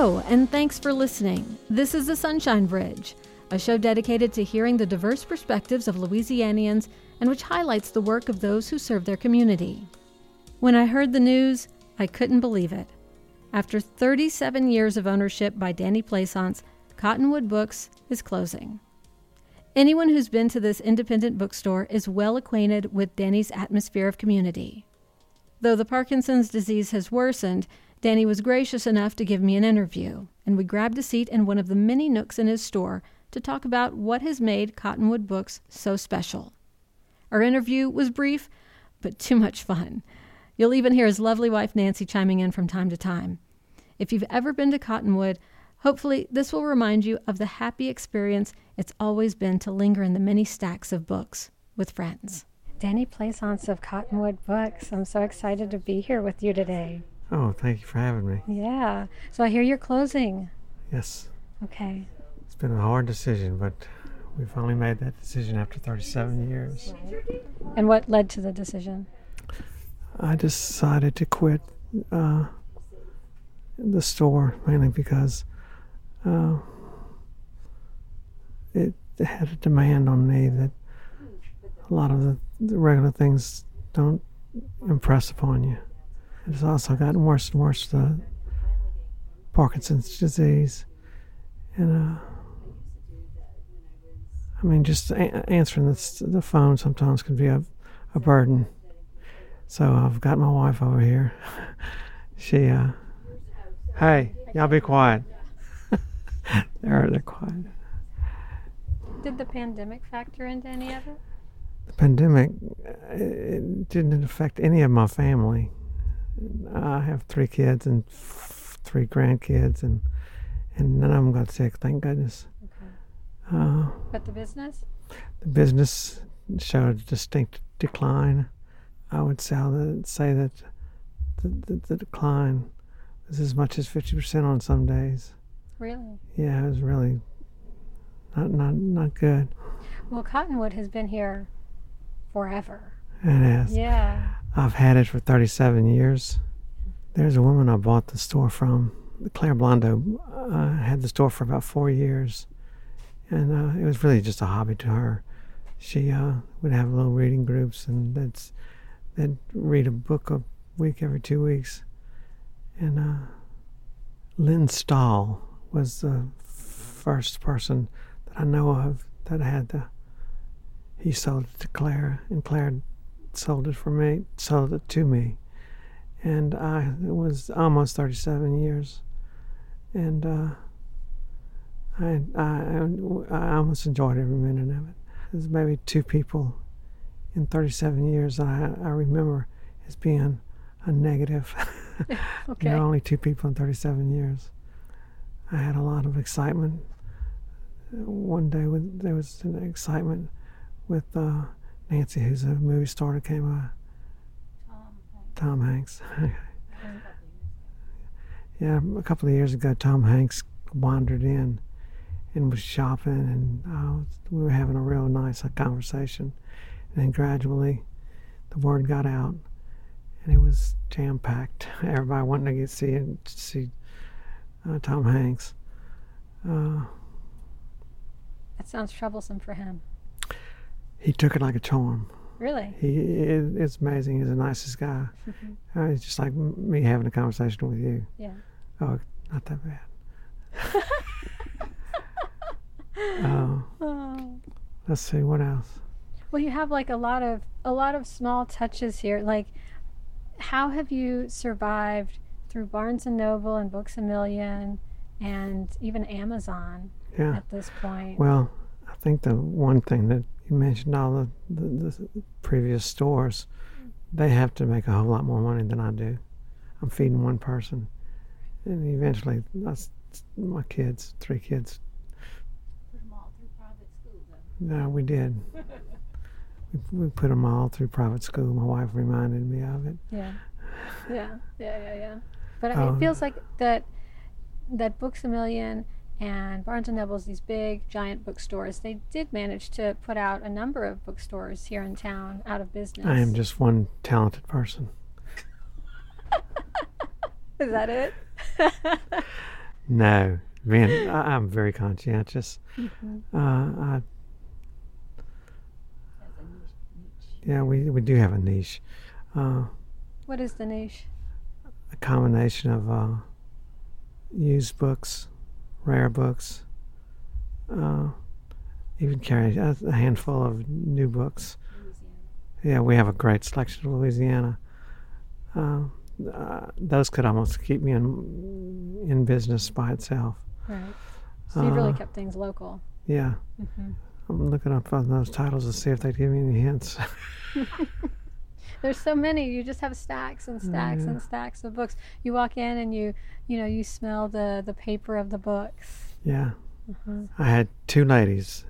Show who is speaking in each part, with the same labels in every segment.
Speaker 1: And thanks for listening. This is The Sunshine Bridge, a show dedicated to hearing the diverse perspectives of Louisianians and which highlights the work of those who serve their community. When I heard the news, I couldn't believe it. After 37 years of ownership by Danny Plaisance, Cottonwood Books is closing. Anyone who's been to this independent bookstore is well acquainted with Danny's atmosphere of community. Though the Parkinson's disease has worsened, Danny was gracious enough to give me an interview, and we grabbed a seat in one of the many nooks in his store to talk about what has made Cottonwood Books so special. Our interview was brief, but too much fun. You'll even hear his lovely wife Nancy chiming in from time to time. If you've ever been to Cottonwood, hopefully this will remind you of the happy experience it's always been to linger in the many stacks of books with friends. Danny Plaisance of Cottonwood Books. I'm so excited to be here with you today.
Speaker 2: Oh, thank you for having me.
Speaker 1: Yeah. So I hear you're closing.
Speaker 2: Yes.
Speaker 1: Okay.
Speaker 2: It's been a hard decision, but we finally made that decision after 37 years.
Speaker 1: And what led to the decision?
Speaker 2: I decided to quit uh, the store mainly because uh, it had a demand on me that a lot of the, the regular things don't impress upon you. It's also gotten worse and worse the Parkinson's disease, and uh, I mean, just a- answering the, the phone sometimes can be a, a burden. So I've got my wife over here. she, uh, hey, y'all be quiet. they're they're quiet.
Speaker 1: Did the pandemic factor into any of it?
Speaker 2: The pandemic uh, it didn't affect any of my family. I have three kids and f- three grandkids, and and none of them got sick. Thank goodness.
Speaker 1: Okay.
Speaker 2: Uh,
Speaker 1: But the business?
Speaker 2: the business showed a distinct decline. I would say that, say that the, the, the decline was as much as 50% on some days.
Speaker 1: Really?
Speaker 2: Yeah, it was really not not not good.
Speaker 1: Well, Cottonwood has been here forever.
Speaker 2: It is.
Speaker 1: Yeah.
Speaker 2: I've had it for 37 years. There's a woman I bought the store from, Claire Blondo. uh, had the store for about four years, and uh, it was really just a hobby to her. She uh, would have little reading groups, and that's they'd read a book a week every two weeks. And uh, Lynn Stahl was the first person that I know of that had the. He sold it to Claire, and Claire sold it for me, sold it to me, and I it was almost 37 years, and uh, I, I I almost enjoyed every minute of it. There's maybe two people in 37 years that I, I remember as being a negative.
Speaker 1: Okay.
Speaker 2: There are only two people in 37 years. I had a lot of excitement. One day with, there was an excitement with uh, Nancy, who's a movie star that came uh, Tom Hanks. yeah, a couple of years ago, Tom Hanks wandered in and was shopping, and uh, we were having a real nice conversation. And then gradually, the word got out, and it was jam packed. Everybody wanting to get see see uh, Tom Hanks. Uh,
Speaker 1: That sounds troublesome for him.
Speaker 2: He took it like a charm.
Speaker 1: Really?
Speaker 2: He it, it's amazing. He's the nicest guy. Uh, it's just like me having a conversation with you.
Speaker 1: Yeah.
Speaker 2: Oh, not that bad. uh,
Speaker 1: Oh.
Speaker 2: let's see what else.
Speaker 1: Well, you have like a lot of a lot of small touches here. Like, how have you survived through Barnes and Noble and Books a Million, and even Amazon
Speaker 2: Yeah.
Speaker 1: at this point?
Speaker 2: Well, I think the one thing that you mentioned, all the, the, the previous stores, they have to make a whole lot more money than I do. I'm feeding one person, and eventually, that's my kids, three kids. Put them all through private school, though. No, we did. we, we put them all through private school. My wife reminded me of it.
Speaker 1: yeah, yeah, yeah, yeah, yeah. But
Speaker 2: Um,
Speaker 1: it feels like that that Books a Million and Barnes and Noble's these big giant bookstores. They did manage to put out a number of bookstores here in town out of business.
Speaker 2: I am just one talented person.
Speaker 1: Is that it?
Speaker 2: No, man, I, I'm very conscientious. Uh, I, yeah, we we do have a niche. Uh,
Speaker 1: What is the niche?
Speaker 2: a combination of uh, used books, rare books, uh, even carry a, a handful of new books. Yeah, we have a great selection of Louisiana. Uh, uh, those could almost keep me in in business by itself.
Speaker 1: Right. So you really
Speaker 2: Uh,
Speaker 1: kept things local.
Speaker 2: Yeah,
Speaker 1: hmm
Speaker 2: I'm looking up on those titles to see if they give me any hints.
Speaker 1: There's so many. You just have stacks and stacks
Speaker 2: Yeah.
Speaker 1: and stacks of books. You walk in and you, you know, you smell the the paper of the books.
Speaker 2: yeah,
Speaker 1: Mhm.
Speaker 2: I had two ladies.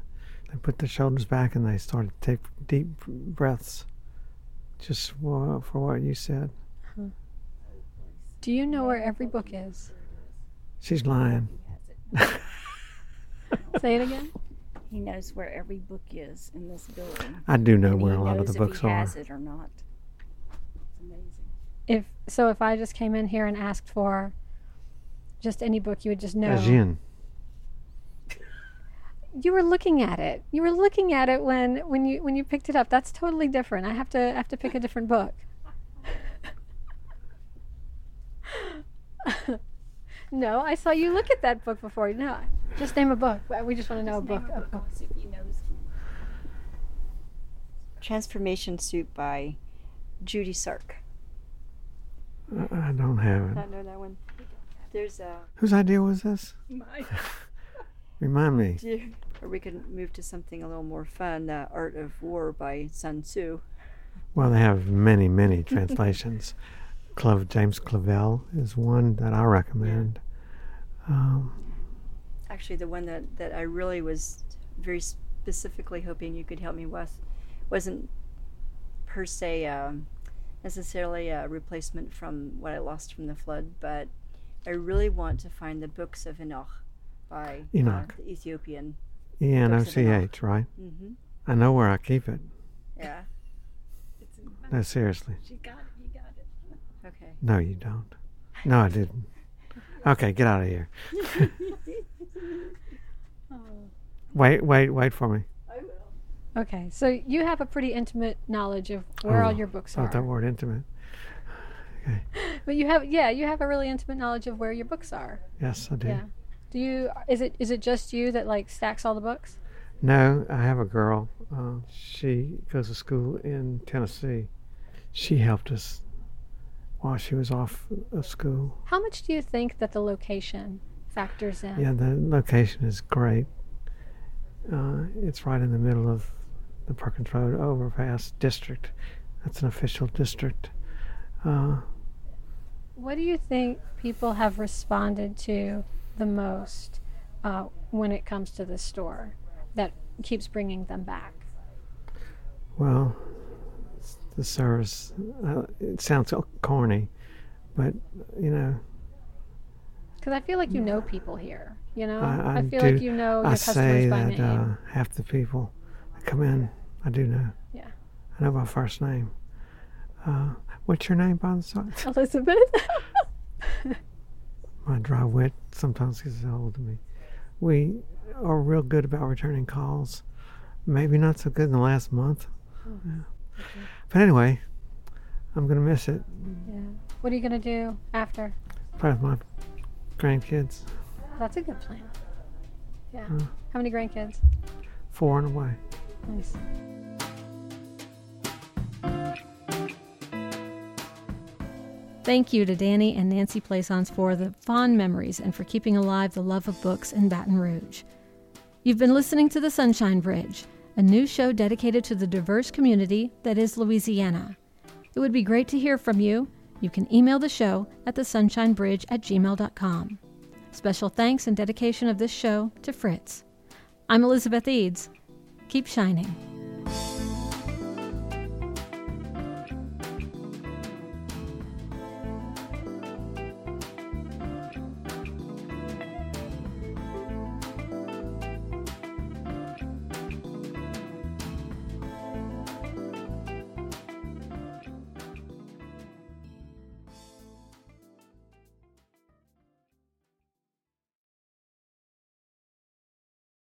Speaker 2: They put their shoulders back and they started to take deep breaths, just for, for what you said.
Speaker 1: Do you know where every book is?
Speaker 2: She's lying.
Speaker 1: Say it again.
Speaker 3: He knows where every book is in this building.
Speaker 2: I do know
Speaker 3: and
Speaker 2: where a lot of the books
Speaker 3: if he
Speaker 2: are.
Speaker 3: has it or not. It's
Speaker 1: so, if I just came in here and asked for just any book, you would just know.
Speaker 2: A gin.
Speaker 1: You were looking at it. You were looking at it when when you when you picked it up. That's totally different. I have to I have to pick a different book. no, I saw you look at that book before. No, just name a book. We just want to know a book. A book.
Speaker 3: See if he knows. Transformation Soup by Judy Sark.
Speaker 2: I, I don't have it.
Speaker 3: Not know that one. There's a.
Speaker 2: Whose idea was this? Mine. Remind me.
Speaker 3: Or we could move to something a little more fun. Uh, Art of War by Sun Tzu.
Speaker 2: Well, they have many, many translations. Clove, James Clavell is one that I recommend. Um,
Speaker 3: Actually, the one that, that I really was very specifically hoping you could help me with wasn't per se um, necessarily a replacement from what I lost from the flood, but I really want to find the books of Enoch by
Speaker 2: Enoch.
Speaker 3: Uh, the Ethiopian.
Speaker 2: E N O
Speaker 3: Books of
Speaker 2: C
Speaker 3: Enoch.
Speaker 2: H, right?
Speaker 3: hmm
Speaker 2: I know where I keep it.
Speaker 3: Yeah.
Speaker 2: No, seriously.
Speaker 3: She got it. You got it. Okay.
Speaker 2: No, you don't. No, I didn't. Okay, get out of here. Wait, wait, wait for me.
Speaker 1: Okay, so you have a pretty intimate knowledge of where all
Speaker 2: Oh,
Speaker 1: your books
Speaker 2: are. Not
Speaker 1: that
Speaker 2: word intimate. Okay.
Speaker 1: but you have yeah, you have a really intimate knowledge of where your books are.
Speaker 2: Yes, I do.
Speaker 1: Yeah. Do you is it is it just you that like stacks all the books?
Speaker 2: No, I have a girl. Uh, she goes to school in Tennessee. She helped us while she was off of school.
Speaker 1: How much do you think that the location factors in?
Speaker 2: Yeah, the location is great. Uh, it's right in the middle of the Perkins Road overpass district. That's an official district. Uh,
Speaker 1: What do you think people have responded to the most uh, when it comes to the store that keeps bringing them back?
Speaker 2: well, the service, uh, it sounds so corny, but, you know,
Speaker 1: Because I feel like you know people here. You know,
Speaker 2: I- I
Speaker 1: feel
Speaker 2: do-
Speaker 1: like you know your
Speaker 2: I
Speaker 1: customers
Speaker 2: say
Speaker 1: by
Speaker 2: that
Speaker 1: name.
Speaker 2: uh, half the people that come in, I do know.
Speaker 1: Yeah.
Speaker 2: I know my first name. Uh, what's your name, by the side?
Speaker 1: Elizabeth.
Speaker 2: My dry wit sometimes gets a hold of me. We are real good about returning calls. Maybe not so good in the last month. Yeah. But anyway, I'm going to miss it.
Speaker 1: yeah. What are you gonna do after?
Speaker 2: Play with my grandkids.
Speaker 1: That's a good plan. Yeah.
Speaker 2: Hmm.
Speaker 1: How many grandkids?
Speaker 2: Four and away.
Speaker 1: Nice. Thank you to Danny and Nancy Plaisance for the fond memories and for keeping alive the love of books in Baton Rouge. You've been listening to The Sunshine Bridge, a new show dedicated to the diverse community that is Louisiana. It would be great to hear from you. You can email the show at thesunshinebridge at gmail.com. Special thanks and dedication of this show to Fritz. I'm Elizabeth Eads. Keep shining.